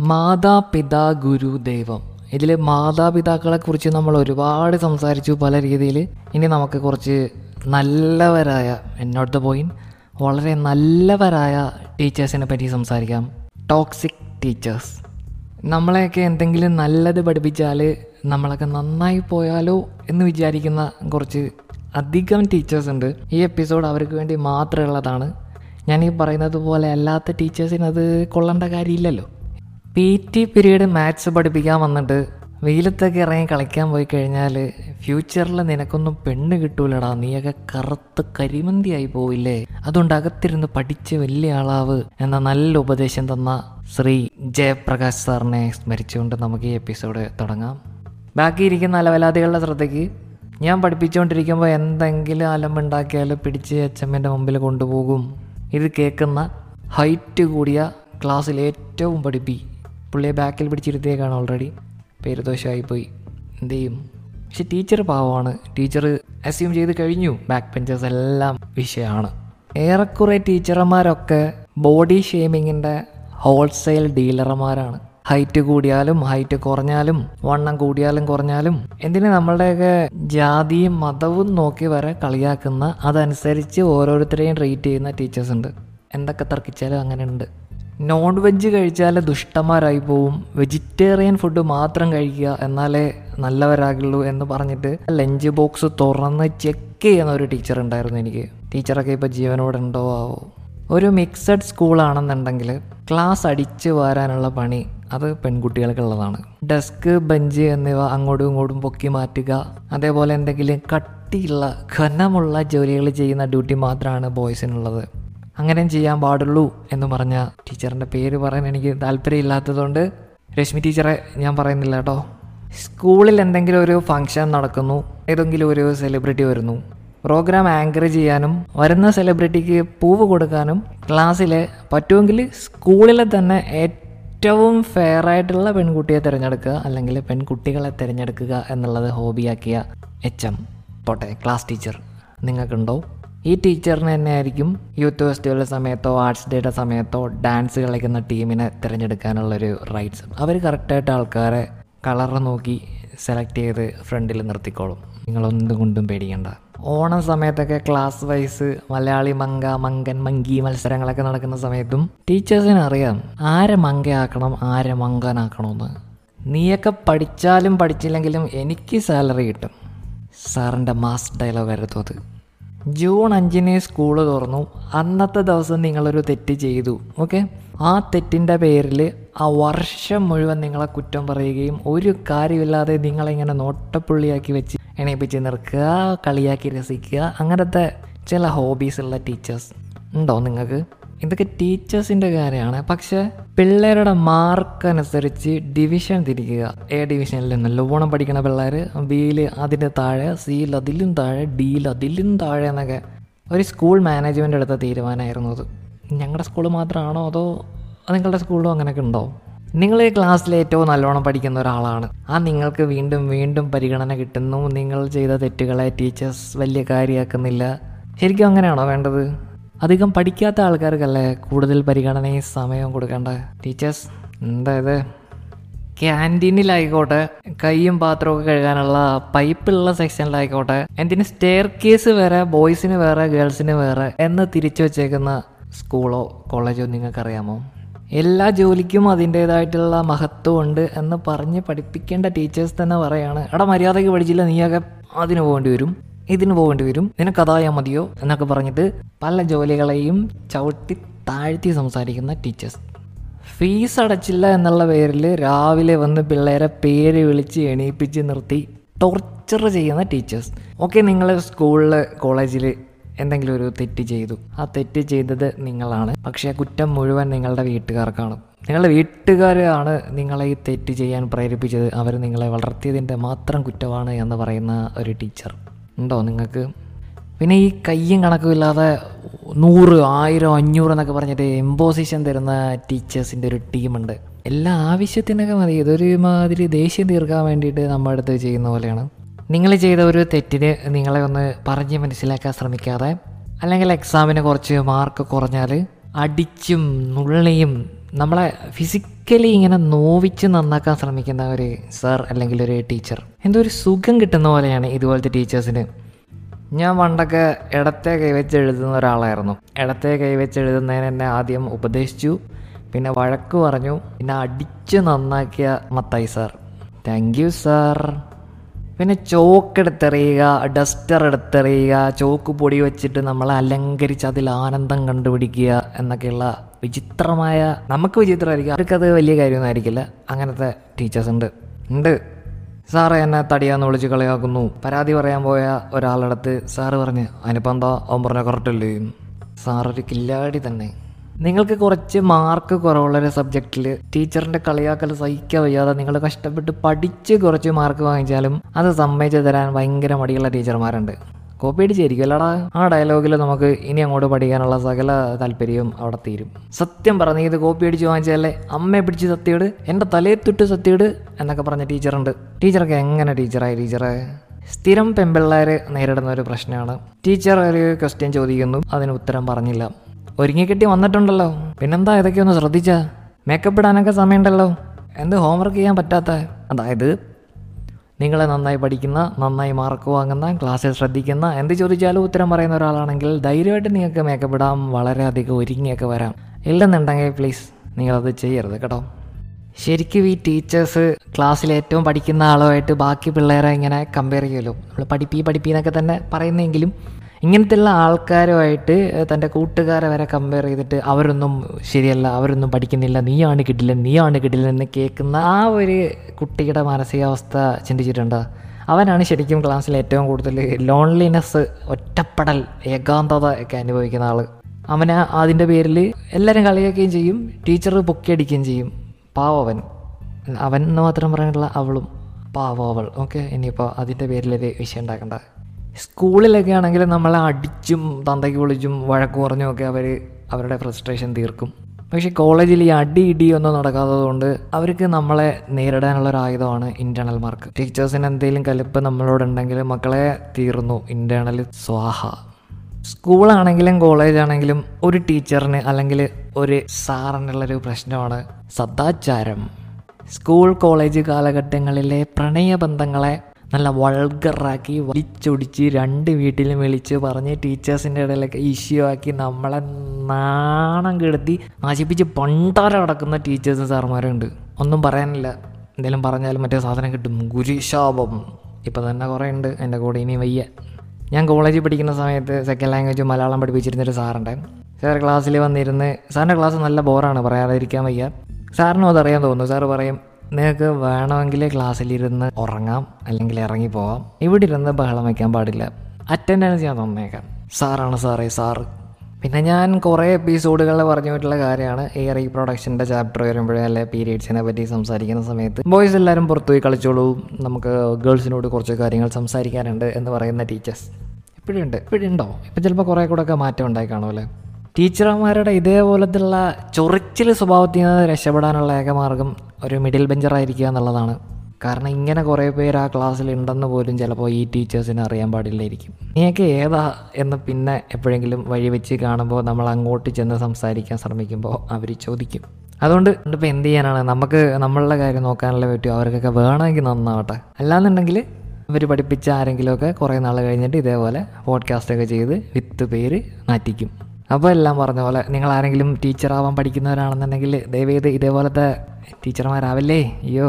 മാതാപിതാ ഗുരു ദൈവം ഇതിൽ മാതാപിതാക്കളെ കുറിച്ച് നമ്മൾ ഒരുപാട് സംസാരിച്ചു പല രീതിയിൽ ഇനി നമുക്ക് കുറച്ച് നല്ലവരായ എന്നോട്ട് പോയി വളരെ നല്ലവരായ ടീച്ചേഴ്സിനെ പറ്റി സംസാരിക്കാം. Toxic teachers. നമ്മളെയൊക്കെ എന്തെങ്കിലും നല്ലത് പഠിപ്പിച്ചാൽ നമ്മളൊക്കെ നന്നായി പോയാലോ എന്ന് വിചാരിക്കുന്ന കുറച്ച് അധികം ടീച്ചേഴ്സ് ഉണ്ട്. ഈ എപ്പിസോഡ് അവർക്ക് വേണ്ടി മാത്രമുള്ളതാണ്. ഞാൻ ഈ പറയുന്നത് പോലെ അല്ലാത്ത ടീച്ചേഴ്സിന് അത് കൊള്ളേണ്ട കാര്യമില്ലല്ലോ. പി ടി പീരീഡ് മാത്സ് പഠിപ്പിക്കാൻ വന്നിട്ട് വെയിലത്തൊക്കെ ഇറങ്ങി കളിക്കാൻ പോയി കഴിഞ്ഞാൽ ഫ്യൂച്ചറിൽ നിനക്കൊന്നും പെണ്ണ് കിട്ടൂലടാ. നീയൊക്കെ കറുത്ത് കരിമന്തിയായി പോവില്ലേ? അതുകൊണ്ട് അകത്തിരുന്ന് പഠിച്ച് വലിയ ആളാവ് എന്ന നല്ല ഉപദേശം തന്ന ശ്രീ ജയപ്രകാശ് സാറിനെ സ്മരിച്ചുകൊണ്ട് നമുക്ക് ഈ എപ്പിസോഡ് തുടങ്ങാം. ബാക്കി ഇരിക്കുന്ന അലവലാദികളുടെ ശ്രദ്ധയ്ക്ക് ഞാൻ പഠിപ്പിച്ചുകൊണ്ടിരിക്കുമ്പോൾ എന്തെങ്കിലും അലമ്പുണ്ടാക്കിയാൽ പിടിച്ച് അച്ഛമ്മേന്റെ മുമ്പിൽ കൊണ്ടുപോകും. ഇത് കേൾക്കുന്ന ഹൈറ്റ് കൂടിയ ക്ലാസ്സിൽ ഏറ്റവും പഠിപ്പി പുള്ളിയെ ബാക്കിൽ പിടിച്ചിരുത്തിയേക്കാണ് ഓൾറെഡി പേര് ദോഷമായിപ്പോയി എന്ത് ചെയ്യും? പക്ഷെ ടീച്ചർ പാവമാണ്. ടീച്ചർ അസ്യൂം ചെയ്ത് കഴിഞ്ഞു. ബാക്ക് ബെഞ്ചേഴ്സ് എല്ലാം വിഷയമാണ് ഏറെക്കുറെ ടീച്ചർമാരൊക്കെ ബോഡി ഷേമിങ്ങിന്റെ ഹോൾസെയിൽ ഡീലർമാരാണ് ഹൈറ്റ് കൂടിയാലും ഹൈറ്റ് കുറഞ്ഞാലും വണ്ണം കൂടിയാലും കുറഞ്ഞാലും എന്തിന് നമ്മളുടെയൊക്കെ ജാതിയും മതവും നോക്കി വരെ കളിയാക്കുന്ന അതനുസരിച്ച് ഓരോരുത്തരെയും ട്രീറ്റ് ചെയ്യുന്ന ടീച്ചേഴ്സ് ഉണ്ട്. എന്തൊക്കെ തർക്കിച്ചാലും അങ്ങനെ ഉണ്ട് നോൺ വെജ് കഴിച്ചാൽ ദുഷ്ടന്മാരായി പോവും. വെജിറ്റേറിയൻ ഫുഡ് മാത്രം കഴിക്കുക എന്നാലേ നല്ലവരാകുള്ളൂ എന്ന് പറഞ്ഞിട്ട് ലഞ്ച് ബോക്സ് തുറന്ന് ചെക്ക് ചെയ്യുന്ന ഒരു ടീച്ചർ ഉണ്ടായിരുന്നു എനിക്ക്. ടീച്ചറൊക്കെ ഇപ്പോൾ ജീവനോടെ ഉണ്ടോ ആവോ? ഒരു മിക്സഡ് സ്കൂളാണെന്നുണ്ടെങ്കിൽ ക്ലാസ് അടിച്ച് വാരാനുള്ള പണി അത് പെൺകുട്ടികൾക്കുള്ളതാണ്. ഡെസ്ക് ബെഞ്ച് എന്നിവ അങ്ങോട്ടും ഇങ്ങോട്ടും പൊക്കി മാറ്റുക. അതേപോലെ എന്തെങ്കിലും കട്ടിയുള്ള ഘനമുള്ള ജോലികൾ ചെയ്യുന്ന ഡ്യൂട്ടി മാത്രമാണ് ബോയ്സിനുള്ളത് അങ്ങനെ ചെയ്യാൻ പാടുള്ളൂ എന്ന് പറഞ്ഞ ടീച്ചറിന്റെ പേര് പറയാൻ എനിക്ക് താല്പര്യമില്ലാത്തതുകൊണ്ട് രശ്മി ടീച്ചറെ ഞാൻ പറയുന്നില്ല കേട്ടോ. സ്കൂളിൽ എന്തെങ്കിലും ഒരു ഫംഗ്ഷൻ നടക്കുന്നു ഏതെങ്കിലും ഒരു സെലിബ്രിറ്റി വരുന്നു. പ്രോഗ്രാം ആങ്കർ ചെയ്യാനും വരുന്ന സെലിബ്രിറ്റിക്ക് പൂവ് കൊടുക്കാനും ക്ലാസ്സിലെ പറ്റുമെങ്കിൽ സ്കൂളിലെ തന്നെ ഏറ്റവും ഫെയർ ആയിട്ടുള്ള പെൺകുട്ടിയെ തിരഞ്ഞെടുക്കുക അല്ലെങ്കിൽ പെൺകുട്ടികളെ തിരഞ്ഞെടുക്കുക എന്നുള്ളത് ഹോബിയാക്കിയ എച്ച് എം. പോട്ടെ ക്ലാസ് ടീച്ചർ നിങ്ങൾക്കുണ്ടോ? ഈ ടീച്ചറിന് തന്നെ ആയിരിക്കും യൂത്ത് ഫെസ്റ്റിവലിന്റെ സമയത്തോ ആർട്സ് ഡേയുടെ സമയത്തോ ഡാൻസ് കളിക്കുന്ന ടീമിനെ തിരഞ്ഞെടുക്കാനുള്ളൊരു റൈറ്റ്സ് അവർ കറക്റ്റായിട്ട് ആൾക്കാരെ കളർ നോക്കി സെലക്ട് ചെയ്ത് ഫ്രണ്ടിൽ നിർത്തിക്കോളും. നിങ്ങളൊന്നും കൊണ്ടും പേടിക്കണ്ട. ഓണം സമയത്തൊക്കെ ക്ലാസ് വൈസ് മലയാളി മങ്ക മങ്കൻ മങ്കി മത്സരങ്ങളൊക്കെ നടക്കുന്ന സമയത്തും ടീച്ചേഴ്സിന് അറിയാം ആരെ മങ്കയാക്കണം ആരെ മങ്കനാക്കണമെന്ന്. നീയൊക്കെ പഠിച്ചാലും പഠിച്ചില്ലെങ്കിലും എനിക്ക് സാലറി കിട്ടും. സാറിന്റെ മാസ് ഡയലോഗ് ആയിരുന്നു അത്. ജൂൺ അഞ്ചിന് സ്കൂൾ തുറന്നു. അന്നത്തെ ദിവസം നിങ്ങളൊരു തെറ്റ് ചെയ്തു ഓക്കെ ആ തെറ്റിന്റെ പേരിൽ ആ വർഷം മുഴുവൻ നിങ്ങളെ കുറ്റം പറയുകയും ഒരു കാര്യമില്ലാതെ നിങ്ങളിങ്ങനെ നോട്ടപ്പുള്ളിയാക്കി വെച്ച് എണീപ്പിച്ച് നിർക്കുക കളിയാക്കി രസിക്കുക അങ്ങനത്തെ ചില ഹോബീസ് ഉള്ള ടീച്ചേഴ്സ് ഉണ്ടോ നിങ്ങൾക്ക്? ഇതൊക്കെ ടീച്ചേഴ്സിന്റെ കാര്യമാണ്. പക്ഷേ പിള്ളേരുടെ മാർക്ക് അനുസരിച്ച് ഡിവിഷൻ തിരിക്കുക. എ ഡിവിഷനിൽ നിന്ന് ലോണം പഠിക്കുന്ന പിള്ളേർ ബിയിൽ അതിന്റെ താഴെ സിയിൽ അതിലും താഴെ ഡിയിൽ അതിലും താഴെ എന്നൊക്കെ ഒരു സ്കൂൾ മാനേജ്മെന്റ് എടുത്ത തീരുമാനമായിരുന്നു അത്. ഞങ്ങളുടെ സ്കൂൾ മാത്രമാണോ അതോ നിങ്ങളുടെ സ്കൂളിലും അങ്ങനെയൊക്കെ ഉണ്ടോ? നിങ്ങൾ ഈ ക്ലാസ്സിൽ ഏറ്റവും നല്ലോണം പഠിക്കുന്ന ഒരാളാണ്. ആ നിങ്ങൾക്ക് വീണ്ടും വീണ്ടും പരിഗണന കിട്ടുന്നു. നിങ്ങൾ ചെയ്ത തെറ്റുകളെ ടീച്ചേഴ്സ് വലിയ കാര്യമാക്കുന്നില്ല ശരിക്കും അങ്ങനെയാണോ വേണ്ടത്? അധികം പഠിക്കാത്ത ആൾക്കാർക്കല്ലേ കൂടുതൽ പരിഗണനയും സമയവും കൊടുക്കേണ്ട? ടീച്ചേഴ്സ് എന്താ ഇത്? ക്യാന്റീനിലായിക്കോട്ടെ കൈയും പാത്രവും ഒക്കെ കഴുകാനുള്ള പൈപ്പുള്ള സെക്ഷനിലായിക്കോട്ടെ എന്തിന് സ്റ്റെയർ കേസ് വേറെ ബോയ്സിന് വേറെ ഗേൾസിന് വേറെ എന്ന് തിരിച്ചു വച്ചേക്കുന്ന സ്കൂളോ കോളേജോ നിങ്ങൾക്കറിയാമോ? എല്ലാ ജോലിക്കും അതിന്റേതായിട്ടുള്ള മഹത്വം ഉണ്ട് എന്ന് പറഞ്ഞ് പഠിപ്പിക്കേണ്ട ടീച്ചേഴ്സ് തന്നെ പറയാണ് എടാ മര്യാദയ്ക്ക് പഠിച്ചില്ല നീയൊക്കെ അതിന് പോകേണ്ടി വരും. ഇതിന് പോകേണ്ടി വരും. നിനക്ക് അതായാൽ മതിയോ? എന്നൊക്കെ പറഞ്ഞിട്ട് പല ജോലികളെയും ചവിട്ടി താഴ്ത്തി സംസാരിക്കുന്ന ടീച്ചേഴ്സ്. ഫീസ് അടച്ചില്ല എന്നുള്ള പേരിൽ രാവിലെ വന്ന് പിള്ളേരെ പേര് വിളിച്ച് എണീപ്പിച്ച് നിർത്തി ടോർച്ചർ ചെയ്യുന്ന ടീച്ചേഴ്സ്. ഓക്കെ നിങ്ങൾ സ്കൂളിൽ കോളേജിൽ എന്തെങ്കിലും ഒരു തെറ്റ് ചെയ്തു. ആ തെറ്റ് ചെയ്തത് നിങ്ങളാണ്. പക്ഷേ കുറ്റം മുഴുവൻ നിങ്ങളുടെ വീട്ടുകാർക്കാണ്. നിങ്ങളുടെ വീട്ടുകാരാണ് നിങ്ങളെ ഈ തെറ്റ് ചെയ്യാൻ പ്രേരിപ്പിച്ചത്. അവർ നിങ്ങളെ വളർത്തിയതിന്റെ മാത്രം കുറ്റമാണ് എന്ന് പറയുന്ന ഒരു ടീച്ചർ. ഉണ്ടോ നിങ്ങൾക്ക്? പിന്നെ ഈ കയ്യും കണക്കും ഇല്ലാതെ നൂറ് ആയിരം അഞ്ഞൂറ് എന്നൊക്കെ പറഞ്ഞിട്ട് എംബോസിഷൻ തരുന്ന ടീച്ചേഴ്സിന്റെ ഒരു ടീമുണ്ട് എല്ലാ ആവശ്യത്തിനൊക്കെ മതി. ഇതൊരു മാതിരി ദേഷ്യം തീർക്കാൻ വേണ്ടിയിട്ട് നമ്മുടെ അടുത്ത് ചെയ്യുന്ന പോലെയാണ്. നിങ്ങൾ ചെയ്ത ഒരു തെറ്റിന് നിങ്ങളെ ഒന്ന് പറഞ്ഞ് മനസ്സിലാക്കാൻ ശ്രമിക്കാതെ അല്ലെങ്കിൽ എക്സാമിന് കുറച്ച് മാർക്ക് കുറഞ്ഞാൽ അടിച്ചും നുള്ളിയും നമ്മളെ ഫിസിക്കലി ഇങ്ങനെ നോവിച്ച് നന്നാക്കാൻ ശ്രമിക്കുന്ന ഒരു സർ അല്ലെങ്കിൽ ഒരു ടീച്ചർ എന്തോ ഒരു സുഖം കിട്ടുന്ന പോലെയാണ് ഇതുപോലത്തെ ടീച്ചേഴ്സിന് ഞാൻ പണ്ടൊക്കെ ഇടത്തെ കൈവച്ച് എഴുതുന്ന ഒരാളായിരുന്നു. ഇടത്തെ കൈവച്ച് എഴുതുന്നതിന് എന്നെ ആദ്യം ഉപദേശിച്ചു. പിന്നെ വഴക്ക് പറഞ്ഞു. പിന്നെ അടിച്ച് നന്നാക്കിയ Mathai sir thank you sir പിന്നെ ചോക്ക് എടുത്തെറിയുക ഡസ്റ്റർ എടുത്തെറിയുക ചോക്ക് പൊടി വെച്ചിട്ട് നമ്മളെ അലങ്കരിച്ച് അതിൽ ആനന്ദം കണ്ടുപിടിക്കുക എന്നൊക്കെയുള്ള വിചിത്രമായ നമുക്ക് വിചിത്രമായിരിക്കും. അവർക്കത് വലിയ കാര്യമൊന്നും ആയിരിക്കില്ല അങ്ങനത്തെ ടീച്ചേഴ്സ് ഉണ്ട്. ഉണ്ട്. സാറ് എന്നെ തടിയാന്ന് വിളിച്ച് കളിയാക്കുന്നു. പരാതി പറയാൻ പോയ ഒരാളടുത്ത് സാറ് പറഞ്ഞ് അതിനിപ്പോൾ എന്താ? അവൻ പറഞ്ഞ കറക്റ്റല്ലേ സാറൊരു കില്ലാടി തന്നെ. നിങ്ങൾക്ക് കുറച്ച് മാർക്ക് കുറവുള്ള ഒരു സബ്ജക്റ്റിൽ ടീച്ചറിന്റെ കളിയാക്കൽ സഹിക്കാൻ വയ്യാതെ നിങ്ങൾ കഷ്ടപ്പെട്ട് പഠിച്ച് കുറച്ച് മാർക്ക് വാങ്ങിച്ചാലും അത് സമ്മതിച്ച് തരാൻ ഭയങ്കര മടിയുള്ള ടീച്ചർമാരുണ്ട് കോപ്പി അടിച്ചായിരിക്കും ആ ഡയലോഗിൽ നമുക്ക് ഇനി അങ്ങോട്ട് പഠിക്കാനുള്ള സകല താല്പര്യവും അവിടെ തീരും. സത്യം പറഞ്ഞ ഇത് കോപ്പി അടിച്ച് വാങ്ങിച്ചാലേ അമ്മയെ പിടിച്ച് സത്യയിട് എന്റെ തലയെ തൊട്ട് സത്യയിട് എന്നൊക്കെ പറഞ്ഞ ടീച്ചറുണ്ട്. ടീച്ചറൊക്കെ എങ്ങനെ ടീച്ചറായി ടീച്ചറെ? സ്ഥിരം പെമ്പിള്ളേർ നേരിടുന്ന ഒരു പ്രശ്നമാണ്. ടീച്ചർ ഒരു ക്വസ്റ്റ്യൻ ചോദിക്കുന്നു അതിന് ഉത്തരം പറഞ്ഞില്ല. ഒരുങ്ങിക്കെട്ടി വന്നിട്ടുണ്ടല്ലോ. പിന്നെന്താ ഇതൊക്കെ ഒന്ന് ശ്രദ്ധിച്ചാ? മേക്കപ്പ് ഇടാനൊക്കെ സമയമുണ്ടല്ലോ. എന്ത് ഹോംവർക്ക് ചെയ്യാൻ പറ്റാത്ത? അതായത് നിങ്ങളെ നന്നായി പഠിക്കുന്ന നന്നായി മാർക്ക് വാങ്ങുന്ന ക്ലാസ്സിൽ ശ്രദ്ധിക്കുന്ന എന്ത് ചോദിച്ചാലും ഉത്തരം പറയുന്ന ഒരാളാണെങ്കിൽ ധൈര്യമായിട്ട് നിങ്ങൾക്ക് മേക്കപ്പ് ഇടാൻ വളരെയധികം ഒരുങ്ങിയൊക്കെ വരാം. ഇല്ലെന്നുണ്ടെങ്കിൽ പ്ലീസ് നിങ്ങളത് ചെയ്യരുത് കേട്ടോ. ശരിക്കും ഈ ടീച്ചേഴ്സ് ക്ലാസ്സിൽ ഏറ്റവും പഠിക്കുന്ന ആളുമായിട്ട് ബാക്കി പിള്ളേരെ ഇങ്ങനെ കമ്പയർ ചെയ്യുമല്ലോ. നമ്മൾ പഠിപ്പി പഠിപ്പി എന്നൊക്കെ തന്നെ പറയുന്നെങ്കിലും ഇങ്ങനത്തെയുള്ള ആൾക്കാരുമായിട്ട് തന്റെ കൂട്ടുകാരെ വരെ കമ്പയർ ചെയ്തിട്ട് അവരൊന്നും ശരിയല്ല അവരൊന്നും പഠിക്കുന്നില്ല നീയാണ് കിട്ടില്ല നീയാണ് കിട്ടില്ല എന്ന് കേൾക്കുന്ന ആ ഒരു കുട്ടിയുടെ മാനസികാവസ്ഥ ചിന്തിച്ചിട്ടുണ്ടോ? അവനാണ് ശരിക്കും ക്ലാസ്സിൽ ഏറ്റവും കൂടുതൽ ലോൺലിനെസ് ഒറ്റപ്പെടൽ ഏകാന്തത ഒക്കെ അനുഭവിക്കുന്ന ആൾ അവന് അതിന്റെ പേരിൽ എല്ലാവരും കളിയാക്കുകയും ചെയ്യും ടീച്ചർ പൊക്കിയടിക്കുകയും ചെയ്യും. പാവവൻ അവൻ. എന്ന് മാത്രം പറയാനുള്ള അവളും പാവവൾ ഓക്കെ ഇനിയിപ്പോൾ അതിന്റെ പേരിലൊരു വിഷയം ഉണ്ടാക്കണ്ട. സ്കൂളിലൊക്കെ ആണെങ്കിൽ നമ്മളെ അടിച്ചും തന്തയ്ക്ക് പൊളിച്ചും വഴക്ക് കുറഞ്ഞുമൊക്കെ അവർ അവരുടെ ഫ്രസ്ട്രേഷൻ തീർക്കും. പക്ഷേ കോളേജിൽ ഈ അടി ഇടി ഒന്നും നടക്കാത്തത് കൊണ്ട് അവർക്ക് നമ്മളെ നേരിടാനുള്ള ഒരു ആയുധമാണ് ഇന്റേർണൽ മാർക്ക് ടീച്ചേഴ്സിന് എന്തെങ്കിലും കലിപ്പ് നമ്മളോടുണ്ടെങ്കിൽ മക്കളെ തീർന്നു ഇന്റേർണൽ സ്വാഹ. സ്കൂളാണെങ്കിലും കോളേജാണെങ്കിലും ഒരു ടീച്ചറിന് അല്ലെങ്കിൽ ഒരു സാറിനുള്ളൊരു പ്രശ്നമാണ് സദാചാരം. സ്കൂൾ കോളേജ് കാലഘട്ടങ്ങളിലെ പ്രണയബന്ധങ്ങളെ നല്ല വൾഗറാക്കി വലിച്ചൊടിച്ച് രണ്ട് വീട്ടിലും വിളിച്ച് പറഞ്ഞ് ടീച്ചേഴ്സിന്റെ ഇടയിലൊക്കെ ഇഷ്യൂ ആക്കി നമ്മളെ നാണം കെടുത്തി നശിപ്പിച്ച് പണ്ടാരം അടക്കുന്ന ടീച്ചേഴ്സും സാറുമാരും ഉണ്ട് ഒന്നും പറയാനില്ല. എന്തെങ്കിലും പറഞ്ഞാലും മറ്റേ സാധനം കിട്ടും. ഗുരുശാപം. ഇപ്പം തന്നെ കുറേ ഉണ്ട് എന്റെ കൂടെ ഇനി വയ്യ. ഞാൻ കോളേജിൽ പഠിക്കുന്ന സമയത്ത് സെക്കൻഡ് ലാംഗ്വേജ് മലയാളം പഠിപ്പിച്ചിരുന്നൊരു സാറുണ്ട്. സാർ ക്ലാസ്സിൽ വന്നിരുന്ന് സാറിന്റെ ക്ലാസ് നല്ല ബോറാണ് പറയാതിരിക്കാൻ വയ്യ. സാറിനും അതറിയാൻ തോന്നുന്നു. സാറ് പറയും നിങ്ങൾക്ക് വേണമെങ്കിൽ ക്ലാസ്സിലിരുന്ന് ഉറങ്ങാം അല്ലെങ്കിൽ ഇറങ്ങി പോവാം. ഇവിടെ ഇരുന്ന് ബഹളം വയ്ക്കാൻ പാടില്ല. അറ്റൻഡൻസ് ഞാൻ തന്നേക്കാം സാറാണ് സാറേ സാറ് പിന്നെ ഞാൻ കുറേ എപ്പിസോഡുകളിൽ പറഞ്ഞു പോയിട്ടുള്ള കാര്യമാണ് ഈ റീപ്രൊഡക്ഷന്റെ ചാപ്റ്റർ വരുമ്പോഴേ അല്ലെ പീരീഡ്സിനെ പറ്റി സംസാരിക്കുന്ന സമയത്ത്. ബോയ്സ് എല്ലാവരും പുറത്തുപോയി കളിച്ചോളൂ. നമുക്ക് ഗേൾസിനോട് കുറച്ച് കാര്യങ്ങൾ സംസാരിക്കാനുണ്ട് എന്ന് പറയുന്ന ടീച്ചേഴ്സ് ഇപ്പോഴും ഉണ്ട് ഇപ്പോഴും ഉണ്ടോ ഇപ്പം ചിലപ്പോൾ കുറേ കൂടെ മാറ്റം ഉണ്ടായി കാണുമല്ലേ ടീച്ചർമാരുടെ ഇതേപോലത്തുള്ള ചൊറിച്ചിൽ സ്വഭാവത്തിൽ നിന്ന് രക്ഷപ്പെടാനുള്ള ഏകമാർഗം ഒരു മിഡിൽ ബെഞ്ചറായിരിക്കുക എന്നുള്ളതാണ്. കാരണം ഇങ്ങനെ കുറേ പേര് ആ ക്ലാസ്സിൽ ഉണ്ടെന്ന് പോലും ചിലപ്പോൾ ഈ ടീച്ചേഴ്സിന് അറിയാൻ പാടില്ലായിരിക്കും. നീയൊക്കെ ഏതാ എന്ന് പിന്നെ എപ്പോഴെങ്കിലും വഴി വെച്ച് കാണുമ്പോൾ നമ്മൾ അങ്ങോട്ട് ചെന്ന് സംസാരിക്കാൻ ശ്രമിക്കുമ്പോൾ അവർ ചോദിക്കും. അതുകൊണ്ട് ഇപ്പോൾ എന്ത് ചെയ്യാനാണ്? നമുക്ക് നമ്മളുടെ കാര്യം നോക്കാനുള്ള പറ്റും. അവർക്കൊക്കെ വേണമെങ്കിൽ നന്നാവട്ടെ. അല്ലാന്നുണ്ടെങ്കിൽ ഇവർ പഠിപ്പിച്ച ആരെങ്കിലുമൊക്കെ കുറേ നാൾ കഴിഞ്ഞിട്ട് ഇതേപോലെ പോഡ്കാസ്റ്റൊക്കെ ചെയ്ത് വിത്ത് പേര് മാറ്റിക്കും. അപ്പോൾ എല്ലാം പറഞ്ഞ പോലെ നിങ്ങൾ ആരെങ്കിലും ടീച്ചറാവാൻ പഠിക്കുന്നവരാണെന്നുണ്ടെങ്കിൽ ദയവേത് ഇതേപോലത്തെ ടീച്ചർമാരാവല്ലേ അയ്യോ.